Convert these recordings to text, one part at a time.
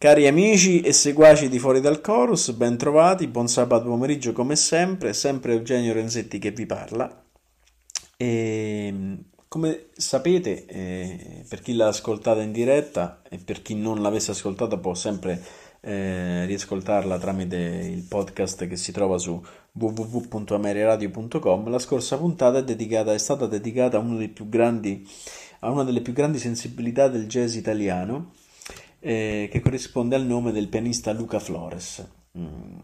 Cari amici e seguaci di Fuori dal Chorus, ben trovati, buon sabato pomeriggio come sempre, sempre Eugenio Renzetti che vi parla. E, come sapete, eh, per chi l'ha ascoltata in diretta e per chi non l'avesse ascoltata può sempre eh, riascoltarla tramite il podcast che si trova su www.ameriradio.com. La scorsa puntata è, dedicata, è stata dedicata a, grandi, a una delle più grandi sensibilità del jazz italiano eh, che corrisponde al nome del pianista Luca Flores. Mm.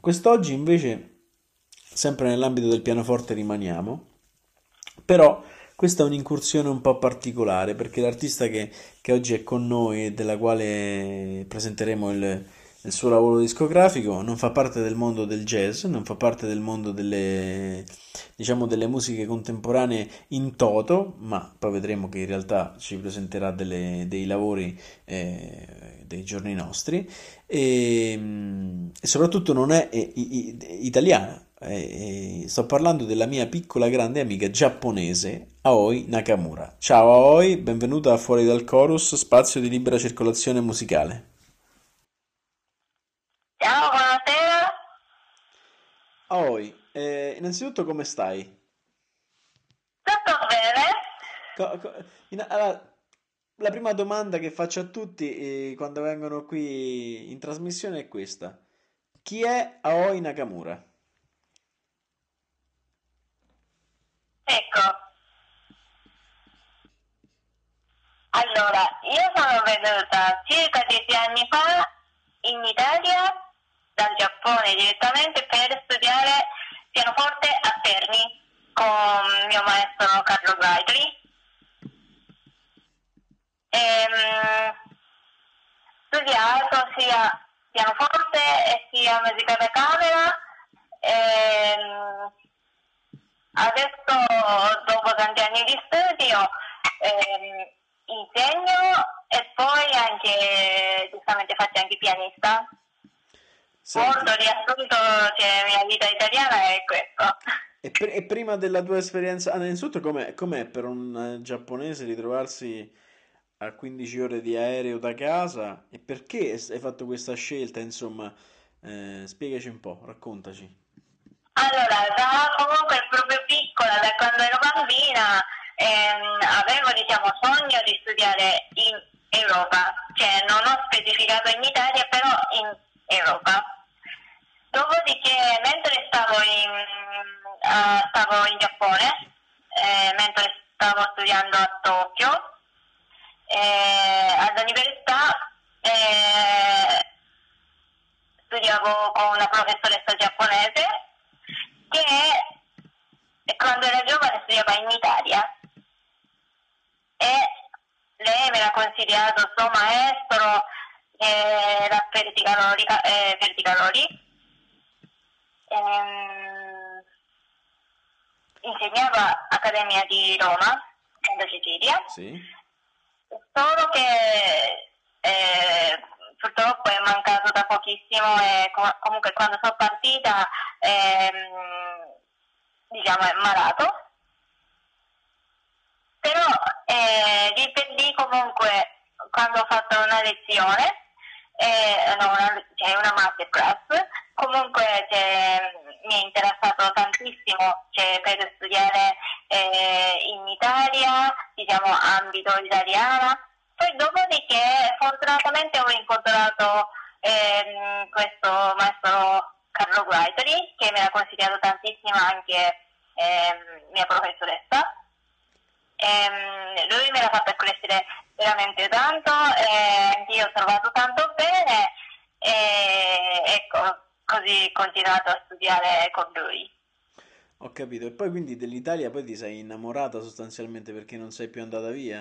Quest'oggi invece, sempre nell'ambito del pianoforte rimaniamo, però questa è un'incursione un po' particolare perché l'artista che, che oggi è con noi e della quale presenteremo il, il suo lavoro discografico non fa parte del mondo del jazz, non fa parte del mondo delle, diciamo, delle musiche contemporanee in toto, ma poi vedremo che in realtà ci presenterà delle, dei lavori eh, dei giorni nostri e, e soprattutto non è, è, è italiana. sto parlando della mia piccola grande amica giapponese Aoi Nakamura. Ciao Aoi, benvenuta a Fuori dal Chorus, spazio di libera circolazione musicale. Ciao, buonasera. Oi, eh, innanzitutto come stai? Tutto bene? Co- co- in- allora, la prima domanda che faccio a tutti eh, quando vengono qui in trasmissione è questa. Chi è Aoi Nakamura? Ecco. Allora, io sono venuta circa dieci anni fa in Italia dal Giappone direttamente per studiare pianoforte a Terni con mio maestro Carlo Gaitri. Ehm, studiato sia pianoforte sia musica da camera. Ehm, adesso, dopo tanti anni di studio, ehm, insegno e poi anche, giustamente faccio anche pianista. Senti. Molto riassunto, cioè, mia vita italiana è questo. E, pr- e prima della tua esperienza, ah, innanzitutto com'è, com'è per un uh, giapponese ritrovarsi a 15 ore di aereo da casa e perché hai fatto questa scelta, insomma, eh, spiegaci un po', raccontaci. Allora, da comunque proprio piccola, da quando ero bambina, ehm, avevo diciamo sogno di studiare in Europa, cioè non ho specificato in Italia, però in Europa. Dopodiché, mentre stavo in, uh, stavo in Giappone, eh, mentre stavo studiando a Tokyo, eh, all'università eh, studiavo con una professoressa giapponese che quando era giovane studiava in Italia. E lei mi ha consigliato suo maestro che era Verticalori, eh, ehm, insegnava Accademia di Roma, Santa Sicilia, sì. solo che eh, purtroppo è mancato da pochissimo e com- comunque quando sono partita ehm, diciamo è malato però eh, lì per lì comunque quando ho fatto una lezione eh, no, una, cioè una masterclass comunque cioè, mi è interessato tantissimo cioè, per studiare eh, in Italia, diciamo ambito italiano. Poi dopodiché fortunatamente ho incontrato ehm, questo maestro Carlo Guaitoli che mi ha consigliato tantissimo anche ehm, mia professoressa. Ehm, lui me l'ha fatta crescere veramente tanto e io ho trovato tanto bene e ecco così continuato a studiare con lui. Ho capito, e poi quindi dell'Italia poi ti sei innamorata sostanzialmente perché non sei più andata via?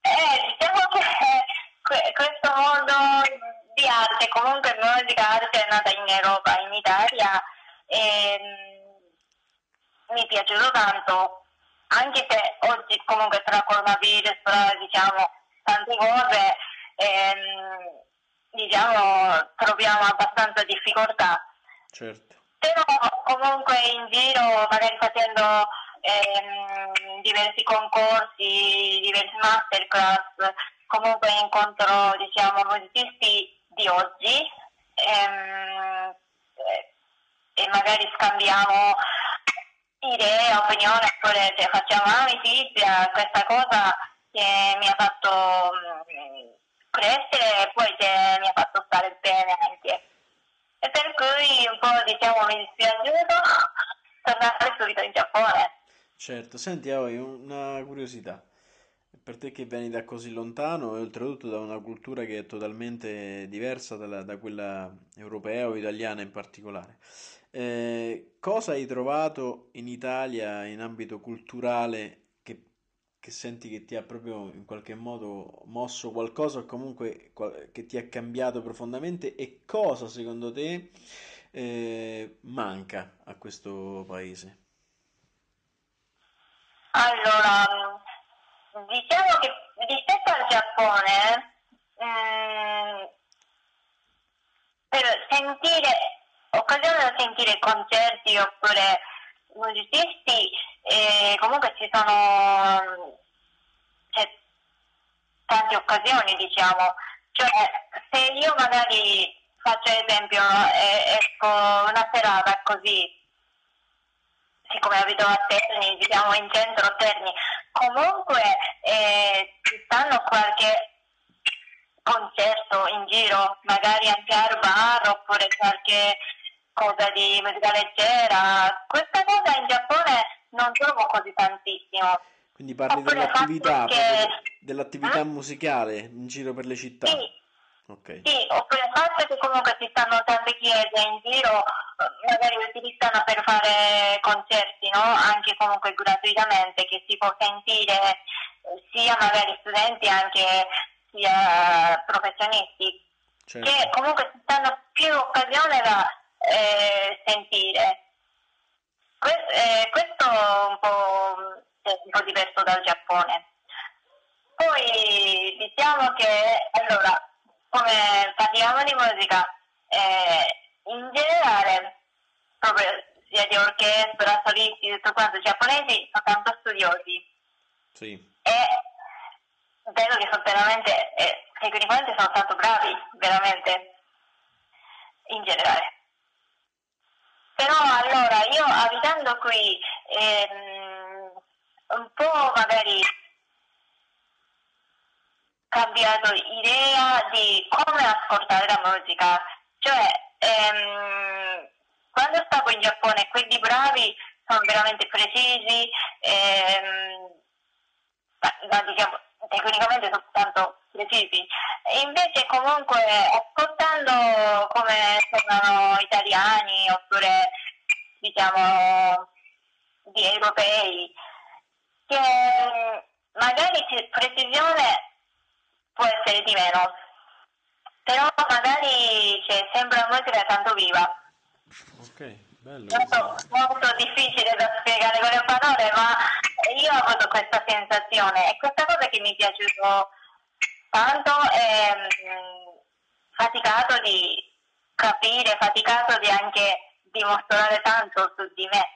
Eh, diciamo che questo mondo di arte, comunque musica arte è nata in Europa, in Italia, e mm, mi è piaciuto tanto, anche se oggi comunque tra coronavirus, diciamo, tante cose, ehm, diciamo, troviamo abbastanza difficoltà. Certo. Però comunque in giro, magari facendo ehm, diversi concorsi, diversi masterclass, comunque incontro diciamo, musicisti di oggi ehm, e magari scambiamo idee, opinioni, oppure cioè, facciamo amicizia, questa cosa che mi ha fatto mm, crescere e poi che mi ha fatto stare bene anche. E per cui un po' diciamo mi dispiaciuto tornare subito in Giappone. Certo, senti, ho una curiosità. Per te che vieni da così lontano e oltretutto da una cultura che è totalmente diversa dalla- da quella europea o italiana in particolare, eh, cosa hai trovato in Italia in ambito culturale che, senti che ti ha proprio in qualche modo mosso qualcosa o comunque che ti ha cambiato profondamente e cosa secondo te eh, manca a questo paese? Allora, mm, diciamo che rispetto al Giappone, mm, per sentire, occasione da sentire concerti oppure musicisti, eh, comunque ci sono c'è tante occasioni, diciamo. Cioè, se io magari faccio esempio, eh, ecco, una serata così, siccome abito a Terni, diciamo in centro Terni, comunque eh, ci stanno qualche concerto in giro, magari anche al bar oppure qualche cosa di musica leggera. Questa cosa in Giappone non trovo così tantissimo. Quindi parli dell'attività, che... de- dell'attività Eh? musicale in giro per le città. Sì, Ok, Sì, oppure il fatto che comunque ci stanno tante chiese in giro, eh, magari utilizzano per fare concerti, no? Anche comunque gratuitamente, che si può sentire eh, sia magari studenti anche sia professionisti, certo. che comunque ci stanno più occasioni da eh, sentire. Que- eh, questo è un po', è un po' diverso dal Giappone. Poi diciamo che, allora, come parliamo di musica, eh, in generale, proprio sia di orchestra, solisti, tutto quanto, i giapponesi sono tanto studiosi Sì, e vedo che sono veramente, eh, tecnicamente sono tanto bravi, veramente, in generale. Però allora io abitando qui ehm, un po' magari cambiato idea di come ascoltare la musica. Cioè, ehm, quando stavo in Giappone, quelli bravi sono veramente precisi, ehm, ma- ma diciamo, tecnicamente sono tanto precisi. E invece comunque ascoltando come suonano italiani oppure diciamo di europei, che magari precisione può essere di meno, però magari cioè, sembra musica tanto viva. ok, bello. Molto, molto difficile da spiegare con le parole, ma io ho avuto questa sensazione e questa cosa che mi è piaciuto tanto è mm, faticato di capire, faticato di anche dimostrare tanto su di me.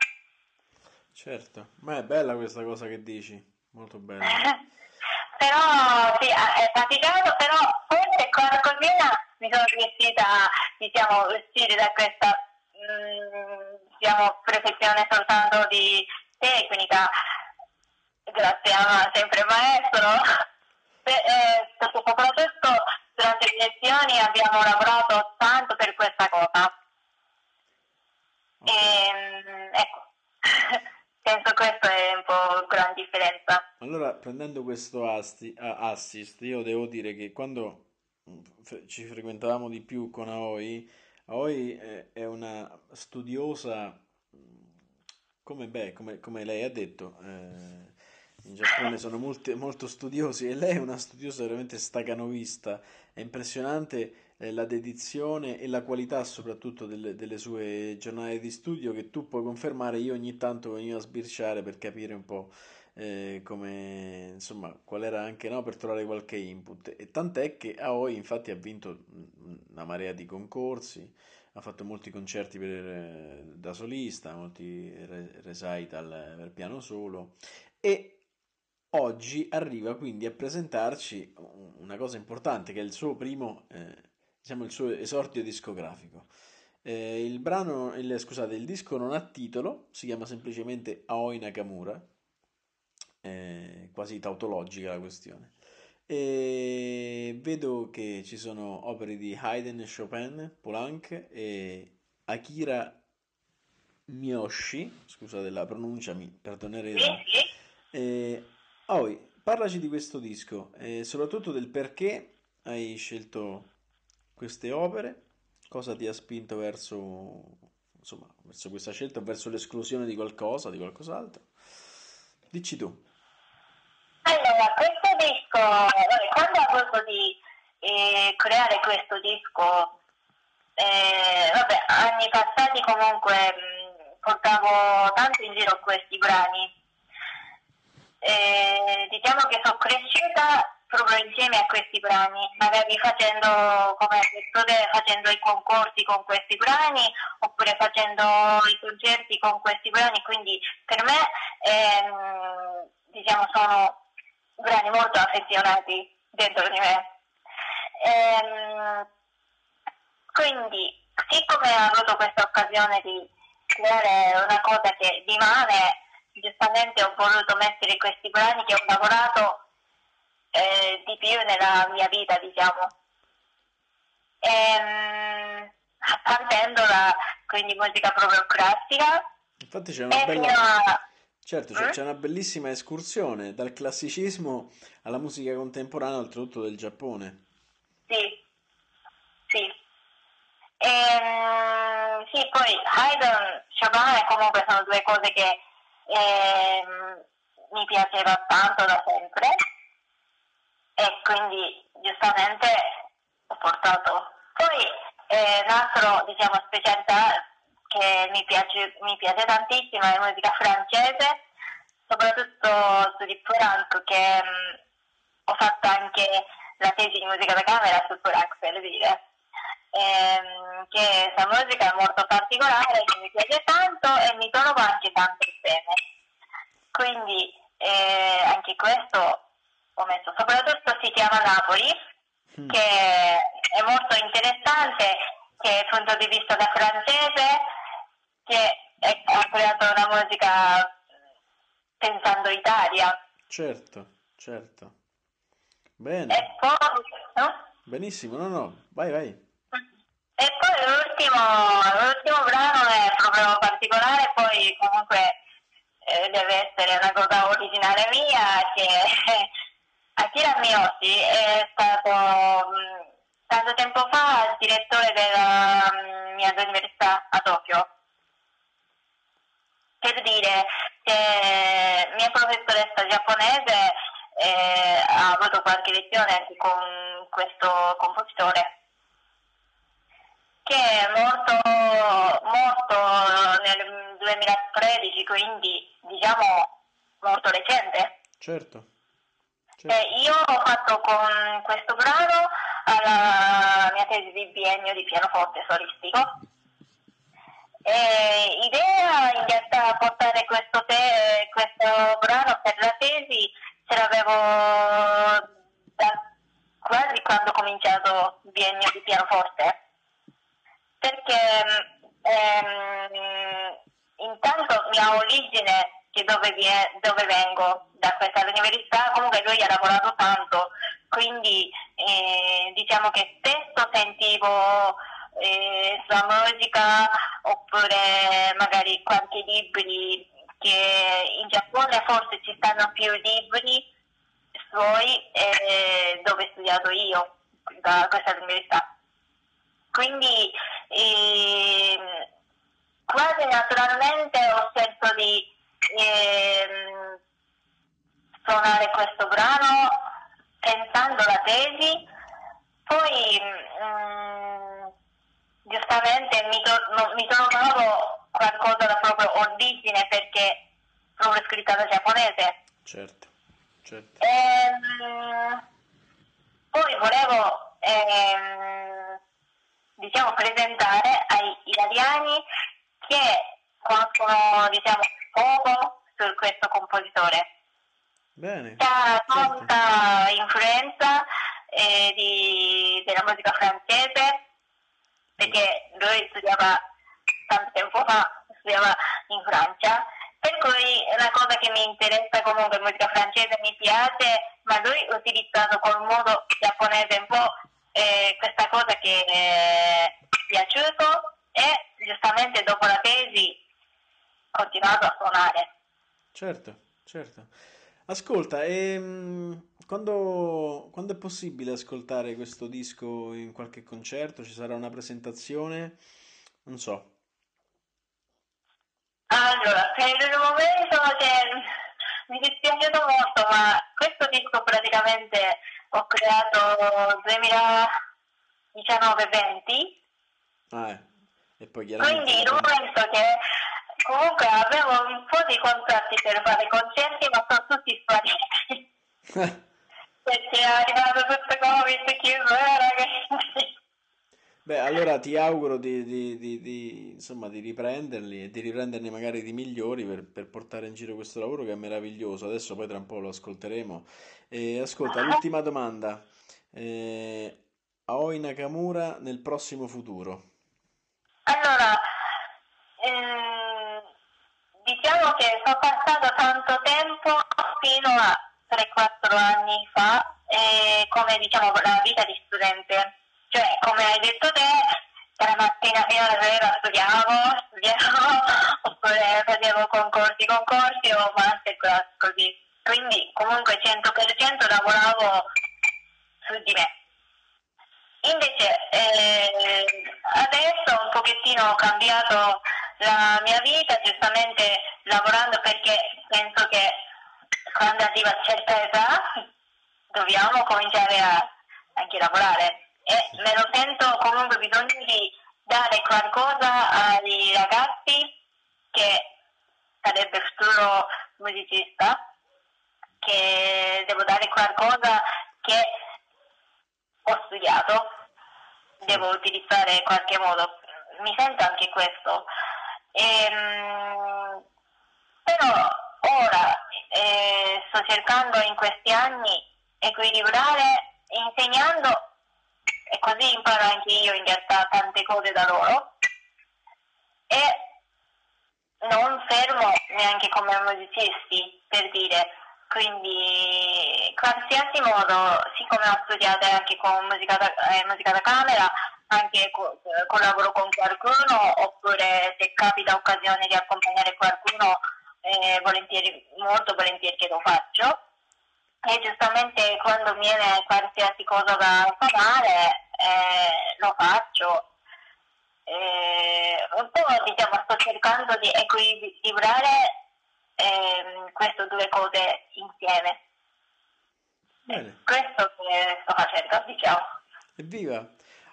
Certo, ma è bella questa cosa che dici, molto bella. però sì, è faticato, però forse qualcosina mi sono riuscita diciamo, a uscire da questa mm, diciamo, perfezione soltanto di tecnica, grazie a sempre maestro. Eh, soprattutto durante le lezioni abbiamo lavorato tanto per questa cosa. Ok. Ehm, ecco, penso questa è un po' gran differenza. Allora, prendendo questo asti- assist, io devo dire che quando mm, ci frequentavamo di più con Aoi, Aoi è, una studiosa, come, beh, come, come lei ha detto, eh, in Giappone sono molti- molto studiosi e lei è una studiosa veramente stacanovista, è impressionante eh, la dedizione e la qualità soprattutto delle, delle sue giornate di studio che tu puoi confermare. Io ogni tanto venivo a sbirciare per capire un po' eh, come, insomma, qual era anche, no, per trovare qualche input. E tant'è che Aoi infatti ha vinto una marea di concorsi, ha fatto molti concerti per, eh, da solista, molti recital per piano solo e oggi arriva quindi a presentarci una cosa importante che è il suo primo, eh, diciamo il suo esordio discografico. Eh, il brano, il, scusate, il disco non ha titolo, si chiama semplicemente Aoi Nakamura, eh, quasi tautologica la questione. E vedo che ci sono opere di Haydn, Chopin, Poulenc e Akira Miyoshi, scusate la pronuncia, mi perdonerete. E, oh, parlaci di questo disco e soprattutto del perché hai scelto queste opere, cosa ti ha spinto verso, insomma, verso questa scelta verso l'esclusione di qualcosa, di qualcos'altro. Dici tu. Allora, questo disco, quando ho voluto di eh, creare questo disco, eh, vabbè, anni passati comunque mh, portavo tanto in giro questi brani. Eh, diciamo che sono cresciuta proprio insieme a questi brani, magari facendo, come detto te, facendo i concorsi con questi brani oppure facendo i concerti con questi brani, quindi per me ehm, diciamo sono brani molto affezionati dentro di me. Ehm, quindi, siccome ho avuto questa occasione di creare una cosa che rimane, giustamente ho voluto mettere questi brani che ho lavorato eh, di più nella mia vita, diciamo. Ehm, partendo da quindi musica proprio classica. Infatti c'è una bella... A Certo, eh? c'è una bellissima escursione dal classicismo alla musica contemporanea, oltretutto del Giappone. Sì, sì. Ehm, sì, poi Haydn, Chopin comunque sono due cose che ehm, mi piaceva tanto da sempre e quindi giustamente ho portato. Poi eh, l'altro, diciamo, specialità che mi piace, mi piace tantissimo, è musica francese, soprattutto su di Poulenc, che mm, ho fatto anche la tesi di musica da camera su Poulenc, per dire, ehm, che è una musica molto particolare, che mi piace tanto e mi trovo anche tanto bene. Quindi eh, anche questo ho messo, soprattutto si chiama Napoli, mm. che è molto interessante, che dal punto di vista da francese che ha creato una musica pensando Italia. Certo, certo. Bene. E poi, no? Benissimo, no, no, vai, vai. E poi l'ultimo, l'ultimo brano è proprio particolare, poi comunque eh, deve essere una cosa originale mia, che Akira Miyoshi è stato mh, tanto tempo fa direttore della mh, mia università a Tokyo per dire che mia professoressa giapponese eh, ha avuto qualche lezione anche con questo compositore che è morto, morto nel 2013, quindi diciamo molto recente. Certo. certo. Eh, io ho fatto con questo brano la mia tesi di biennio di pianoforte solistico eh, idea in realtà portare questo, te, questo brano per la tesi ce l'avevo da quasi quando ho cominciato il biennio di pianoforte. Perché ehm, intanto mia origine che dove, vie, dove vengo da questa università comunque lui ha lavorato tanto quindi eh, diciamo che spesso sentivo musica oppure magari qualche libri che in Giappone forse ci stanno più libri suoi eh, dove studiato io da questa università. Quindi eh, quasi naturalmente ho scelto di eh, suonare questo brano pensando alla tesi poi mm, giustamente mi, to- mi trovavo qualcosa da proprio origine perché proprio scritta da giapponese. Certo, certo. Ehm, poi volevo ehm, diciamo, presentare ai italiani che conoscono diciamo, poco su questo compositore. Bene. C'ha certo. influenza eh, di- della musica francese perché lui studiava tanto tempo fa, studiava in Francia, per cui una cosa che mi interessa comunque, musica francese mi piace, ma lui ha utilizzato col modo giapponese un po' eh, questa cosa che eh, è piaciuto e giustamente dopo la tesi ha continuato a suonare. Certo, certo. Ascolta, ehm, quando, quando è possibile ascoltare questo disco in qualche concerto? Ci sarà una presentazione? Non so. Allora, per il momento mi dispiace molto, ma questo disco praticamente ho creato 2019-20, Ah, eh. E poi quindi in chiaramente... un momento che comunque avevo un po' di contratti per fare concerti, ma sono tutti spariti. Perché è arrivato tutto Covid, chiusura, quindi... Beh, allora ti auguro di, di- di- di, insomma, di riprenderli e di riprenderne magari di migliori per, per portare in giro questo lavoro che è meraviglioso. Adesso poi tra un po' lo ascolteremo. E ascolta, l'ultima domanda. Eh, Aoi Nakamura nel prossimo futuro. Allora, ehm, diciamo che sono passato tanto tempo fino a 3-4 anni fa, e come diciamo la vita di studente. Cioè, come hai detto te, dalla mattina fino alla sera studiavo, studiavo, oppure facevo concorsi, concorsi o masterclass così. Quindi comunque 100% lavoravo su di me. Invece eh, adesso un pochettino ho cambiato la mia vita, giustamente lavorando perché penso che quando arriva a certa età dobbiamo cominciare a anche lavorare e me lo sento comunque bisogno di dare qualcosa ai ragazzi che sarebbe futuro musicista, che devo dare qualcosa che ho studiato, devo utilizzare in qualche modo. Mi sento anche questo. Ehm, però ora eh, sto cercando in questi anni equilibrare insegnando e così imparo anche io in realtà tante cose da loro. E non fermo neanche come musicisti per dire. Quindi qualsiasi modo siccome ho studiato anche con musica da, eh, musica da camera anche co- collaboro con qualcuno oppure se capita occasione di accompagnare qualcuno eh, volentieri molto volentieri che lo faccio e giustamente quando viene qualsiasi cosa da suonare eh, lo faccio eh, un po' diciamo sto cercando di equilibrare ehm, queste due cose insieme. Bene. Questo che sto facendo, diciamo. Evviva!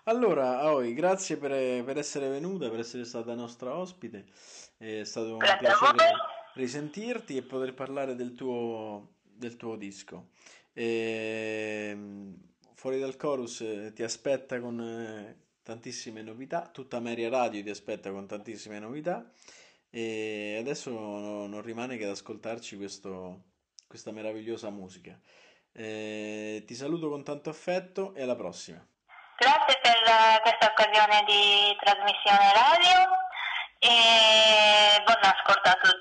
Allora, Aoi, grazie per, per essere venuta, per essere stata nostra ospite. È stato un Grazie piacere. Risentirti e poter parlare del tuo, del tuo disco. Ehm, fuori dal chorus eh, ti aspetta con eh, tantissime novità, tutta Meria Radio ti aspetta con tantissime novità e adesso no- non rimane che ad ascoltarci questo- questa meravigliosa musica. Eh, ti saluto con tanto affetto e alla prossima. Grazie per eh, questa occasione di trasmissione radio e buon ascolto a tutti.